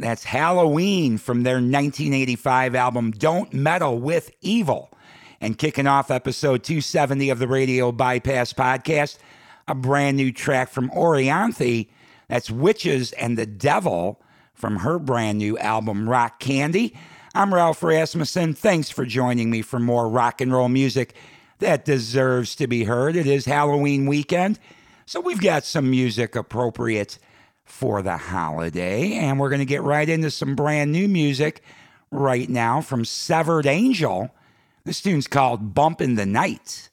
That's Halloween from their 1985 album Don't Metal with Evil. And kicking off episode 270 of the Radio Bypass podcast, a brand new track from Orianthi. That's Witches and the Devil from her brand new album Rock Candy. I'm Ralph Rasmussen. Thanks for joining me for more rock and roll music that deserves to be heard. It is Halloween weekend, so we've got some music appropriate for the holiday. And we're going to get right into some brand new music right now from Severed Angel. This tune's called Bump in the Night.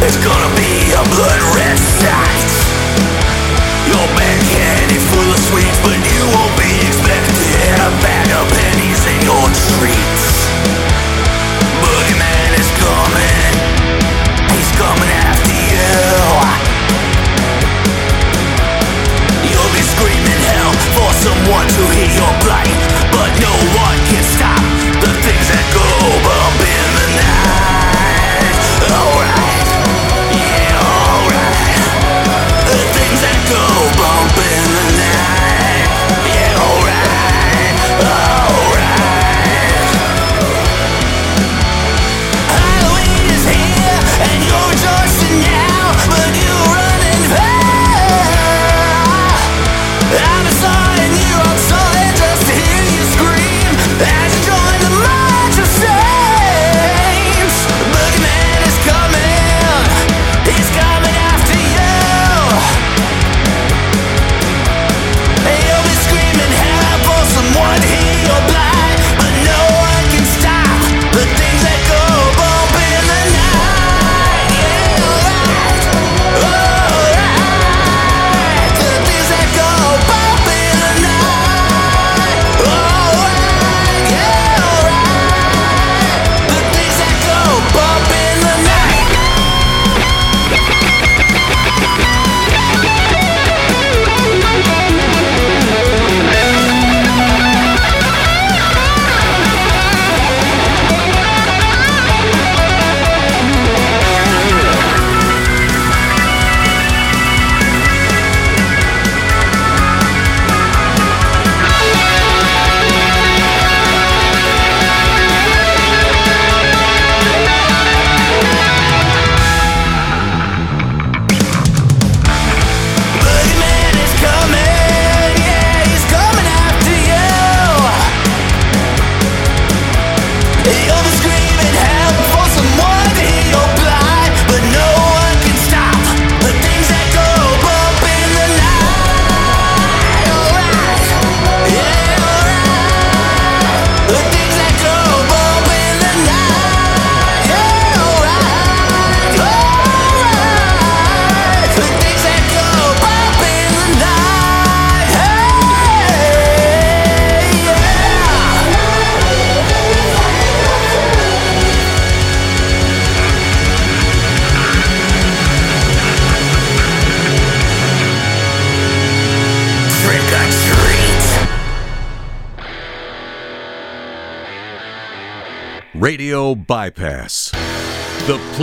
It's gonna be a blood red sight Your bank candy full of sweets But you won't be expected. A bag of pennies in your treats. Boogeyman is coming. He's coming after you. You'll be screaming hell For someone to hear your plight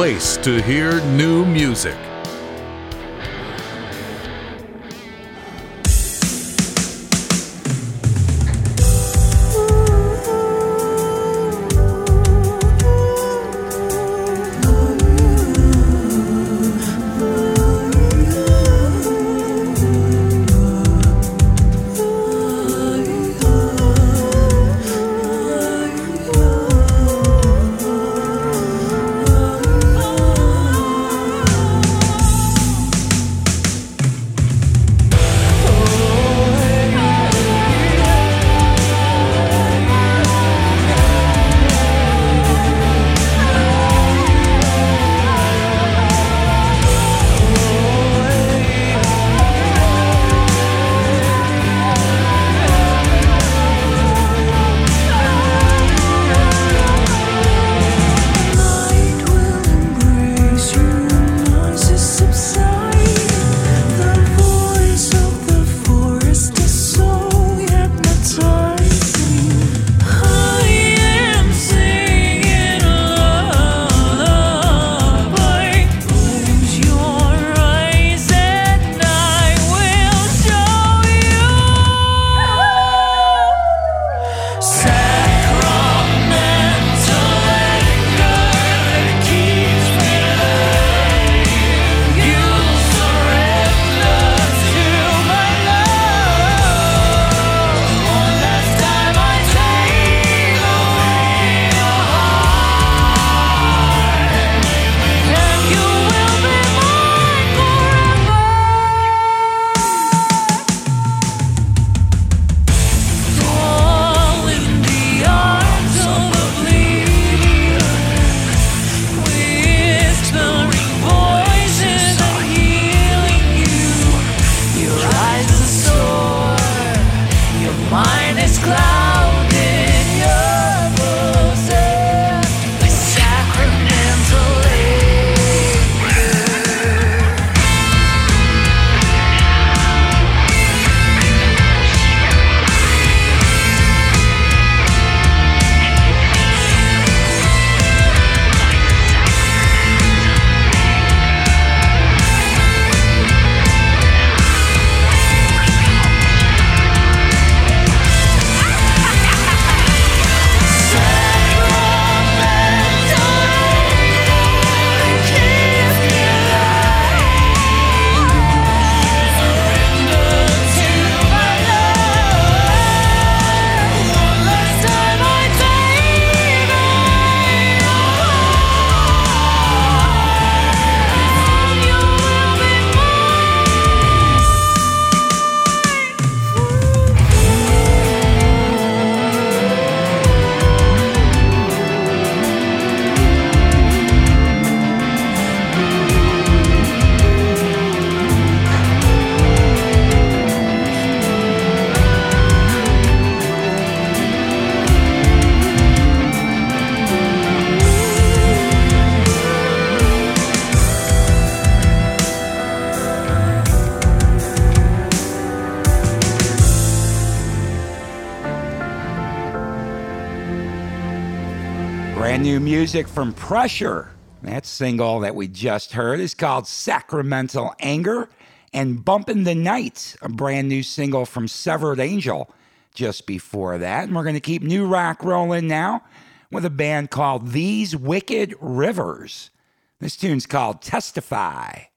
place to hear new music. Music from Pressure. That single that we just heard is called Sacramental Anger. And Bump in the Night, a brand new single from Severed Angel just before that. And we're going to keep new rock rolling now with a band called These Wicked Rivers. This tune's called Testify.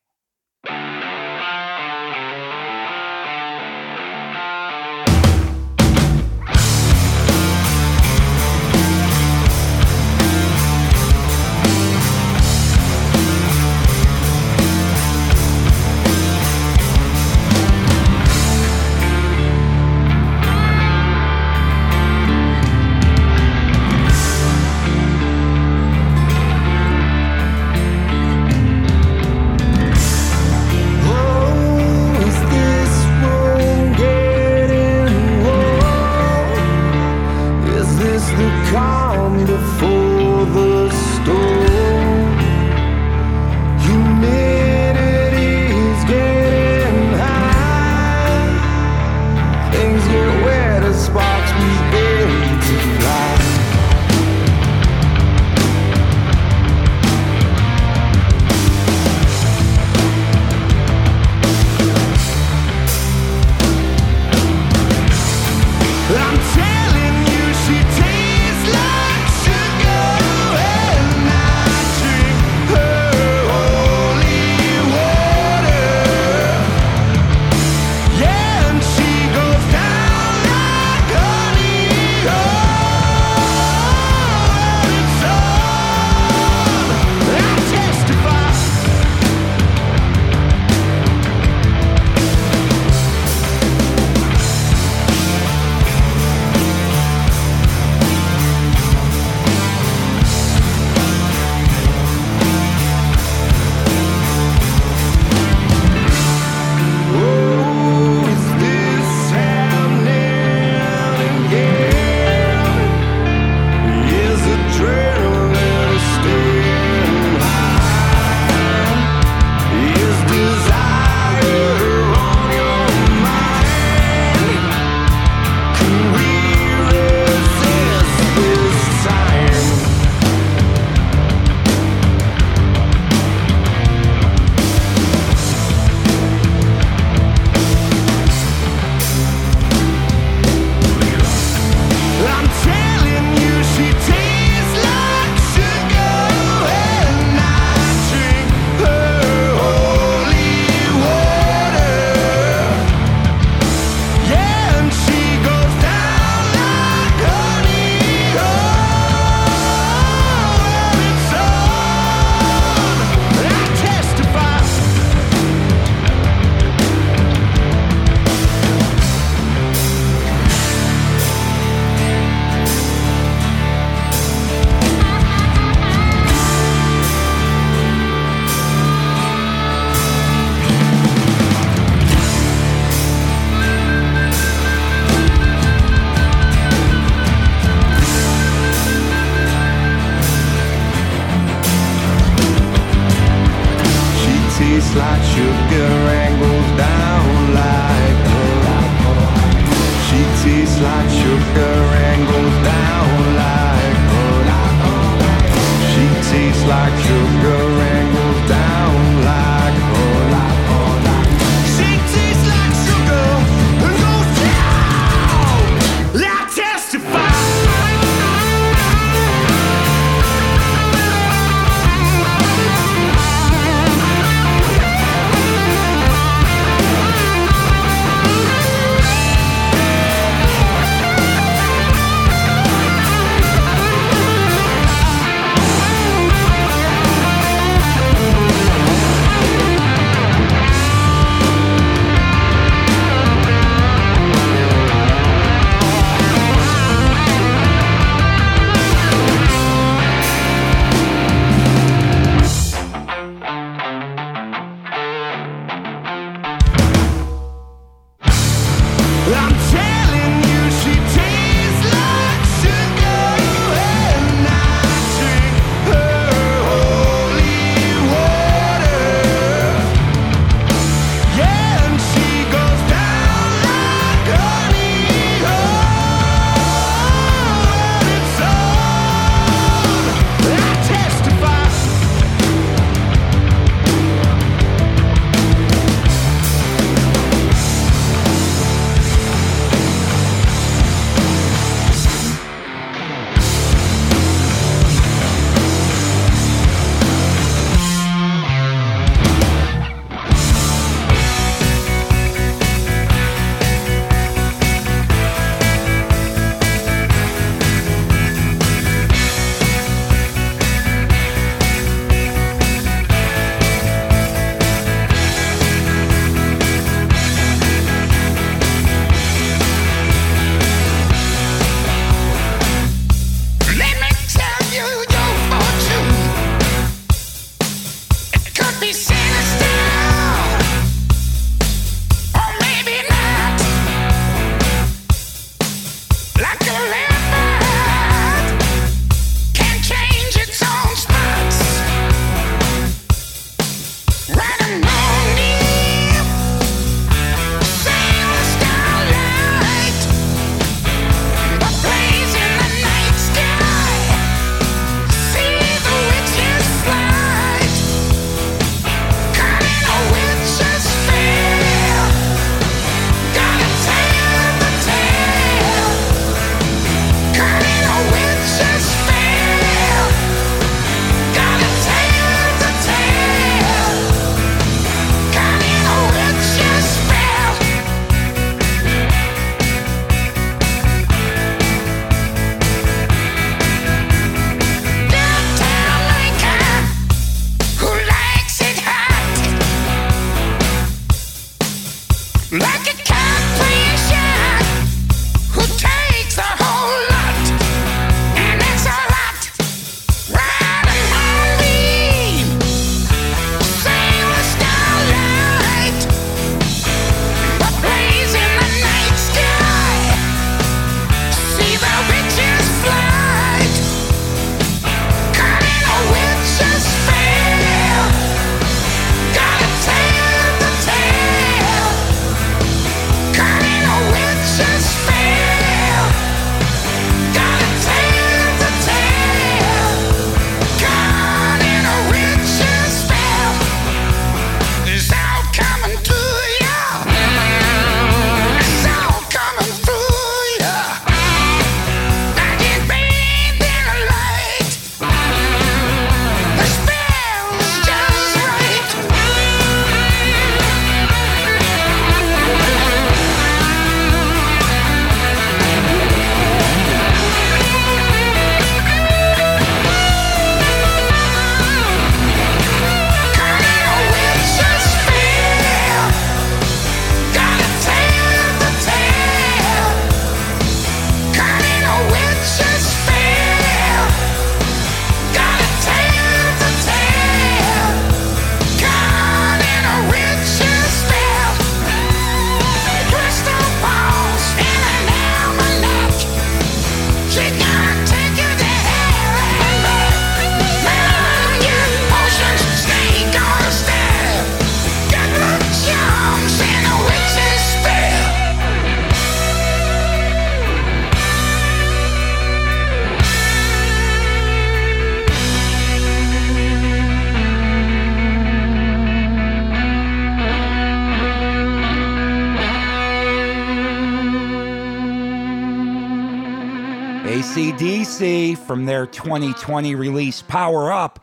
2020 release Power Up.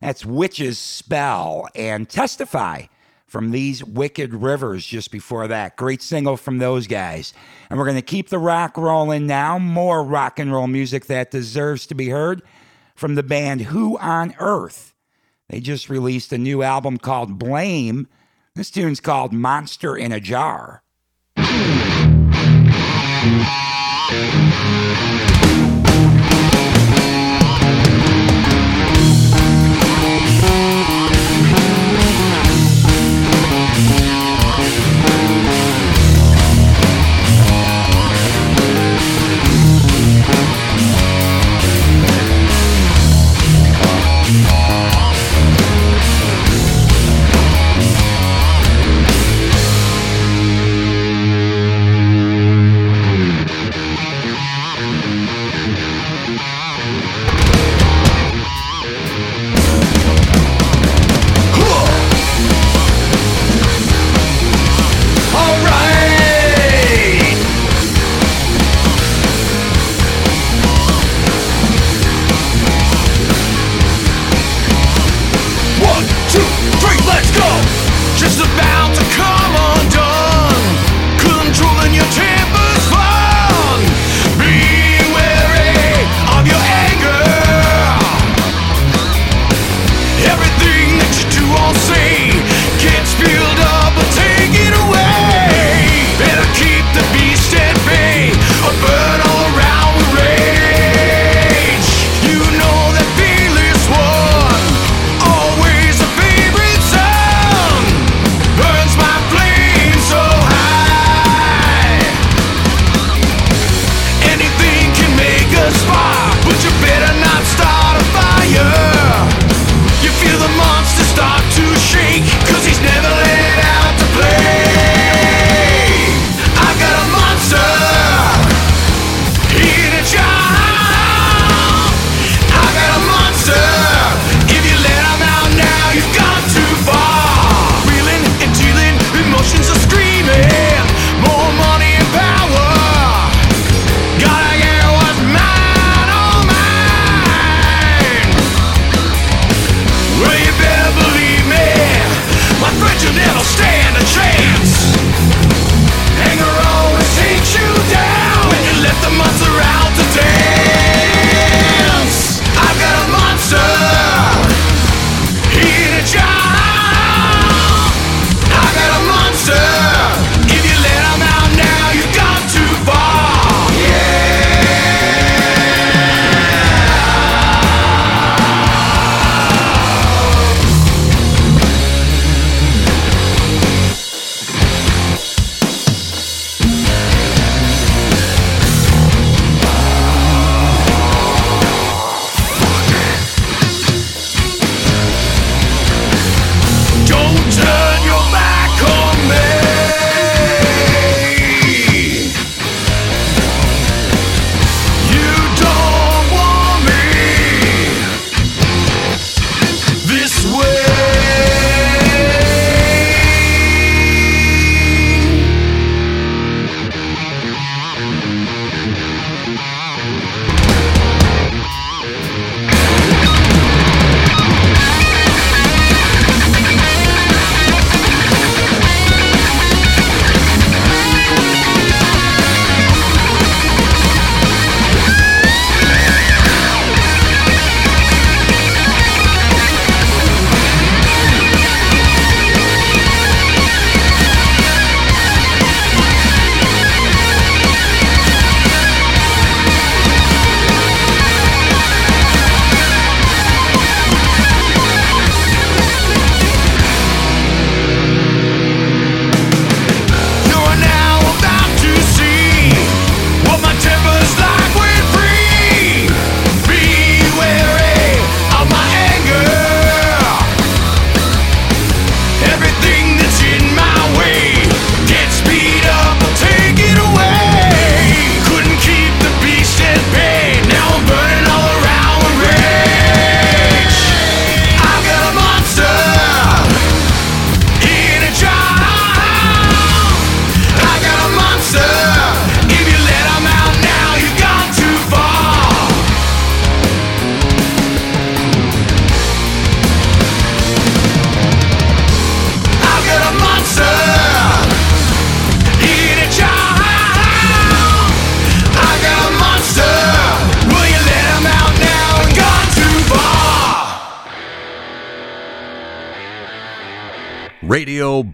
That's Witch's Spell and Testify from These Wicked Rivers just before that. Great single from those guys. And we're going to keep the rock rolling now. More rock and roll music that deserves to be heard from the band Who on Earth. They just released a new album called Blame. This tune's called Monster in a Jar.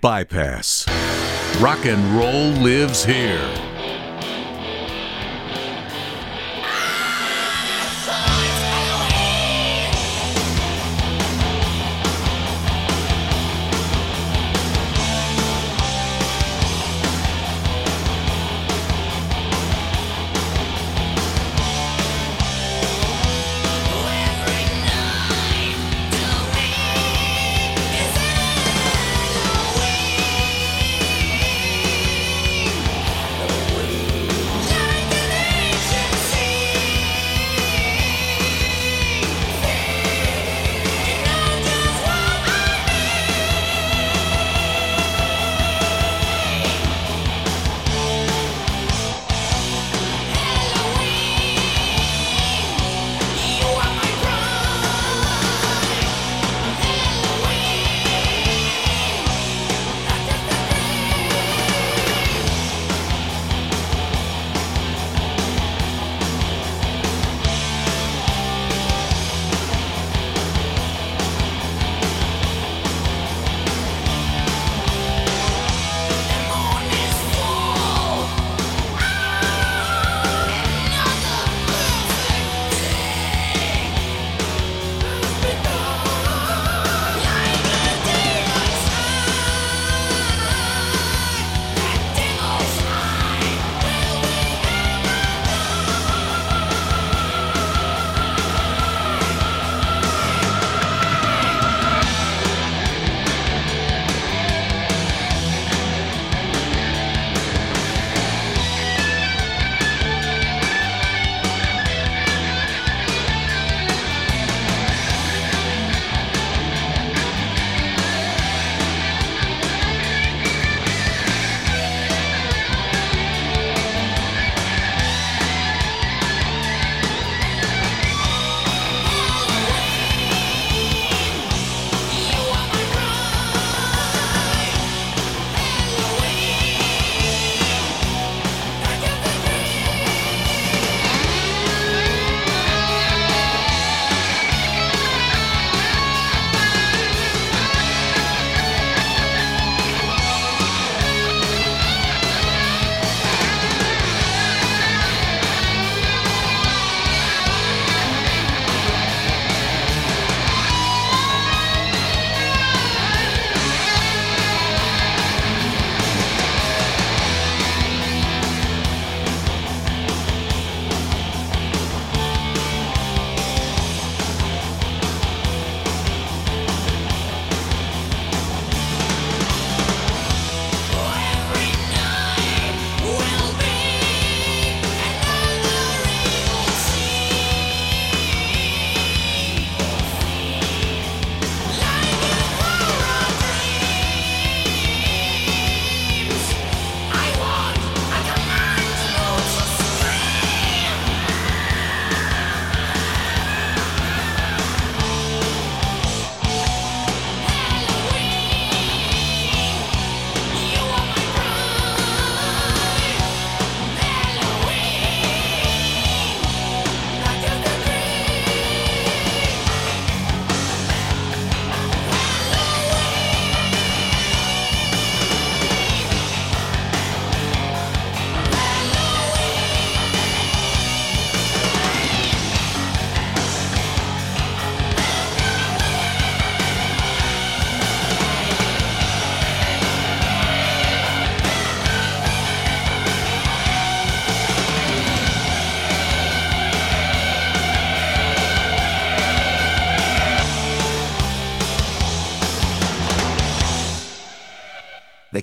Bypass. Rock and roll lives here.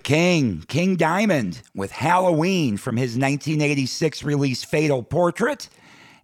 King, King Diamond, with Halloween from his 1986 release Fatal Portrait,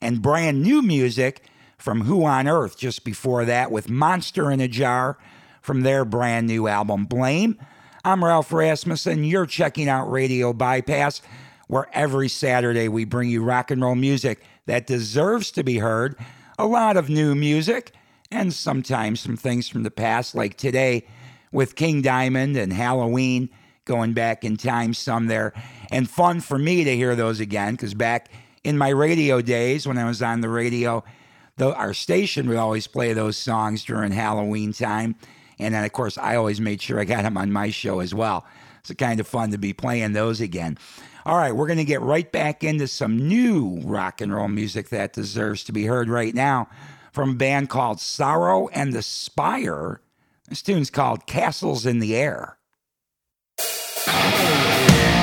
and brand new music from Who on Earth just before that with Monster in a Jar from their brand new album Blame. I'm Ralph Rasmussen. You're checking out Radio Bypass, where every Saturday we bring you rock and roll music that deserves to be heard, a lot of new music, and sometimes some things from the past, like today with King Diamond and Halloween going back in time some there. And fun for me to hear those again because back in my radio days when I was on the radio, the, our station would always play those songs during Halloween time. And then, of course, I always made sure I got them on my show as well. It's kind of fun to be playing those again. All right, we're going to get right back into some new rock and roll music that deserves to be heard right now from a band called Sorrow and the Spire. This tune's called Castles in the Air. Thank you.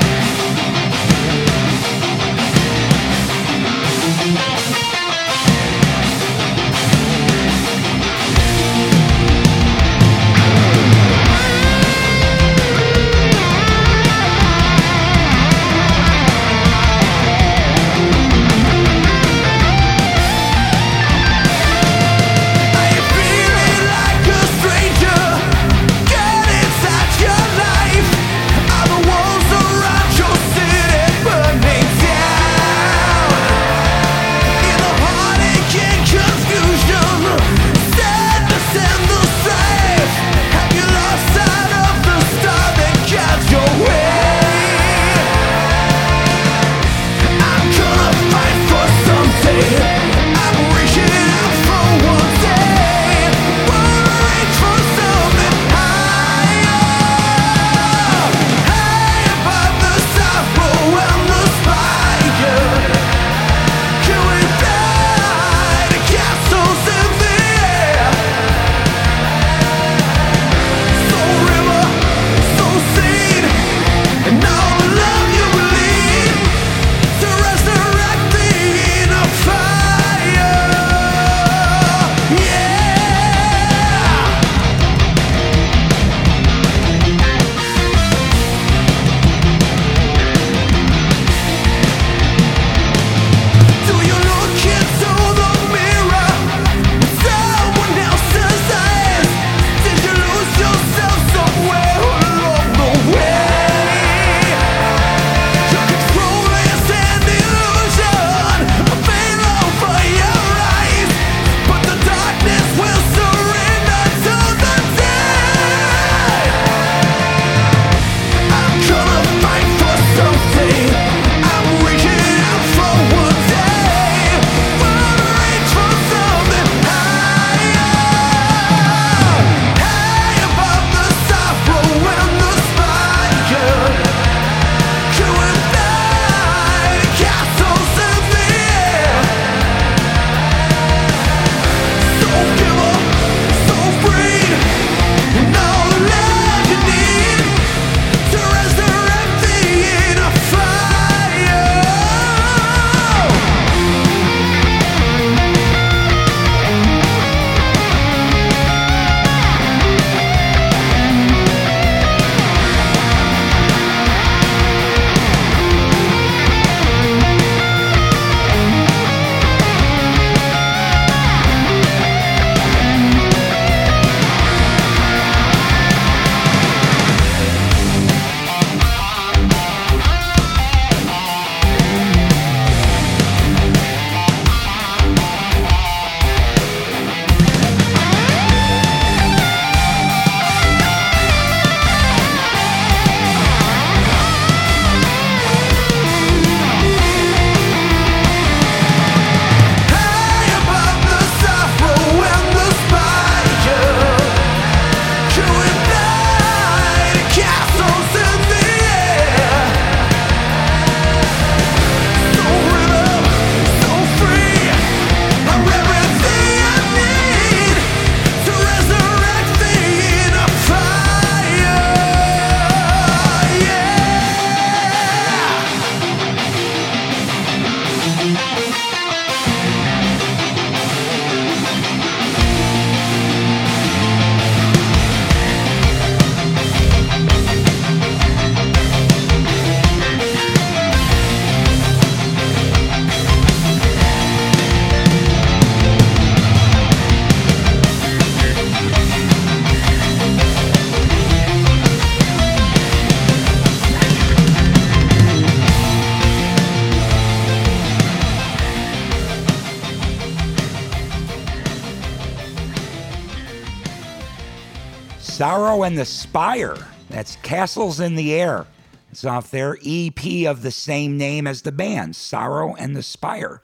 And the Spire. That's Castles in the Air. It's off their EP of the same name as the band, Sorrow and the Spire.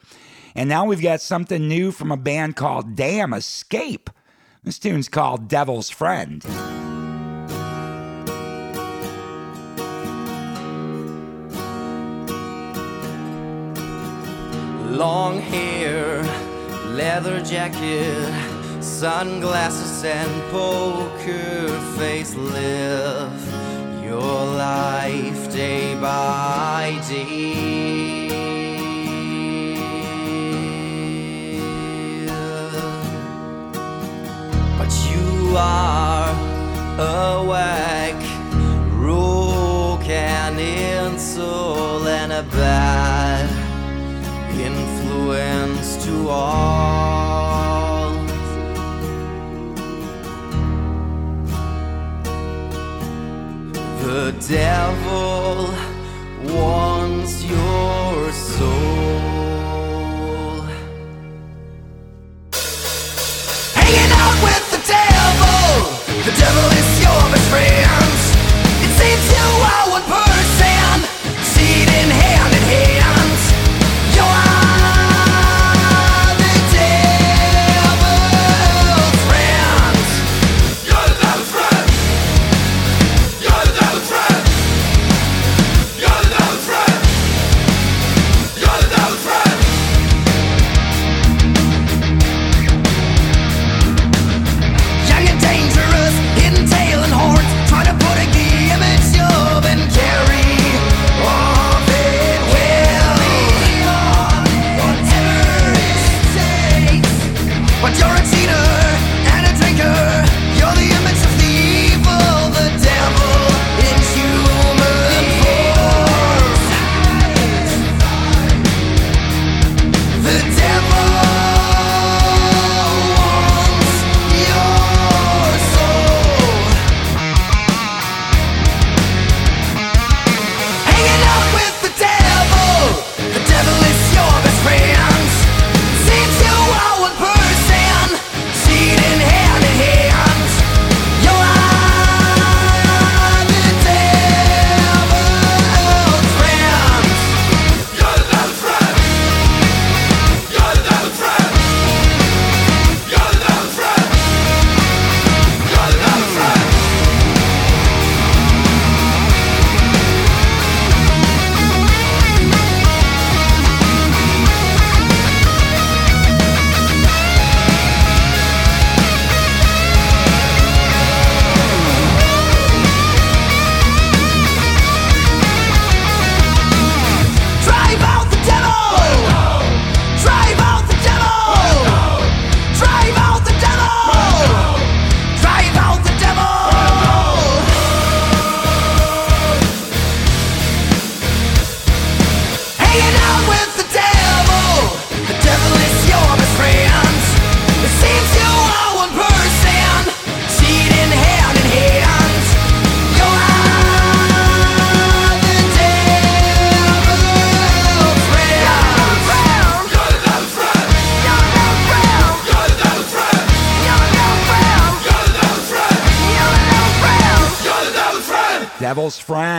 And now we've got something new from a band called Damn Escape. This tune's called Devil's Friend. Long hair, leather jacket, sunglasses, and poker face. Live your life day by day. But you are awake, broken in soul, and a bad influence to all. The devil wants your soul. Hanging out with the devil. The devil is your best friend.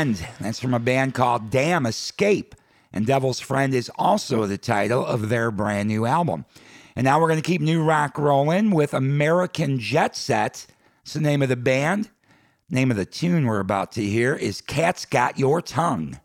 Friend. That's from a band called Damn Escape. And Devil's Friend is also the title of their brand new album. And now we're going to keep new rock rolling with American Jet Set. It's the name of the band. Name of the tune we're about to hear is Cat's Got Your Tongue.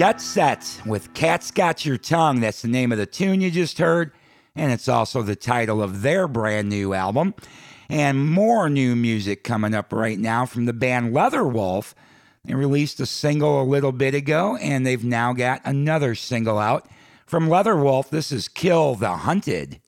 Jet Set with Cat's Got Your Tongue. That's the name of the tune you just heard, and it's also the title of their brand new album. And more new music coming up right now from the band Leatherwolf. They released a single a little bit ago, and they've now got another single out. From Leatherwolf, this is Kill the Hunted.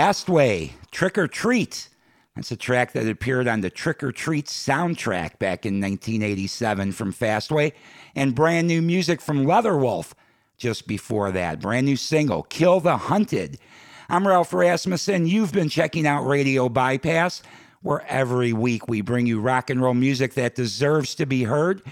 Fastway, Trick or Treat. That's a track that appeared on the Trick or Treat soundtrack back in 1987 from Fastway, and brand new music from Leatherwolf just before that. Brand new single, Kill the Hunted. I'm Ralph Rasmussen. You've been checking out Radio Bypass, where every week we bring you rock and roll music that deserves to be heard.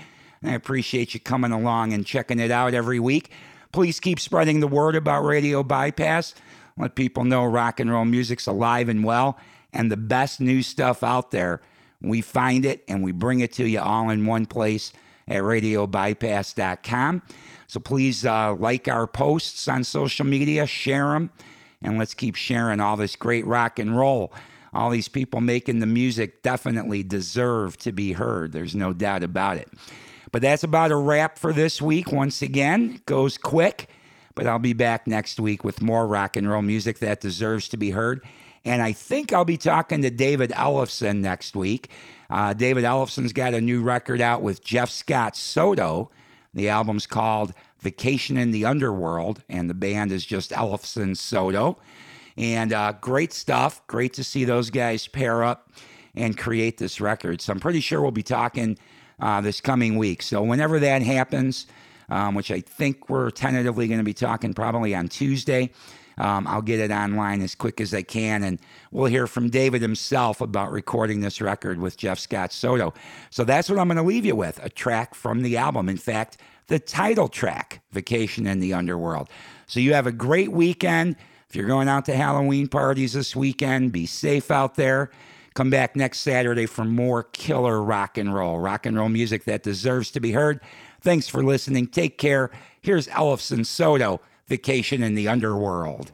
I appreciate you coming along and checking it out every week. Please keep spreading the word about Radio Bypass. Let people know rock and roll music's alive and well and the best new stuff out there. We find it and we bring it to you all in one place at radiobypass.com. So please uh, like our posts on social media, share them, and let's keep sharing all this great rock and roll. All these people making the music definitely deserve to be heard. There's no doubt about it. But that's about a wrap for this week. Once again, goes quick. But I'll be back next week with more rock and roll music that deserves to be heard. And I think I'll be talking to David Ellefson next week. Uh, David Ellefson's got a new record out with Jeff Scott Soto. The album's called Vacation in the Underworld, and the band is just Ellefson Soto. And uh, great stuff. Great to see those guys pair up and create this record. So I'm pretty sure we'll be talking uh, this coming week. So whenever that happens, um, which I think we're tentatively going to be talking probably on Tuesday. Um, I'll get it online as quick as I can, and we'll hear from David himself about recording this record with Jeff Scott Soto. So that's what I'm going to leave you with a track from the album. In fact, the title track, Vacation in the Underworld. So you have a great weekend. If you're going out to Halloween parties this weekend, be safe out there. Come back next Saturday for more killer rock and roll, rock and roll music that deserves to be heard. Thanks for listening. Take care. Here's Ellefson Soto, Vacation in the Underworld.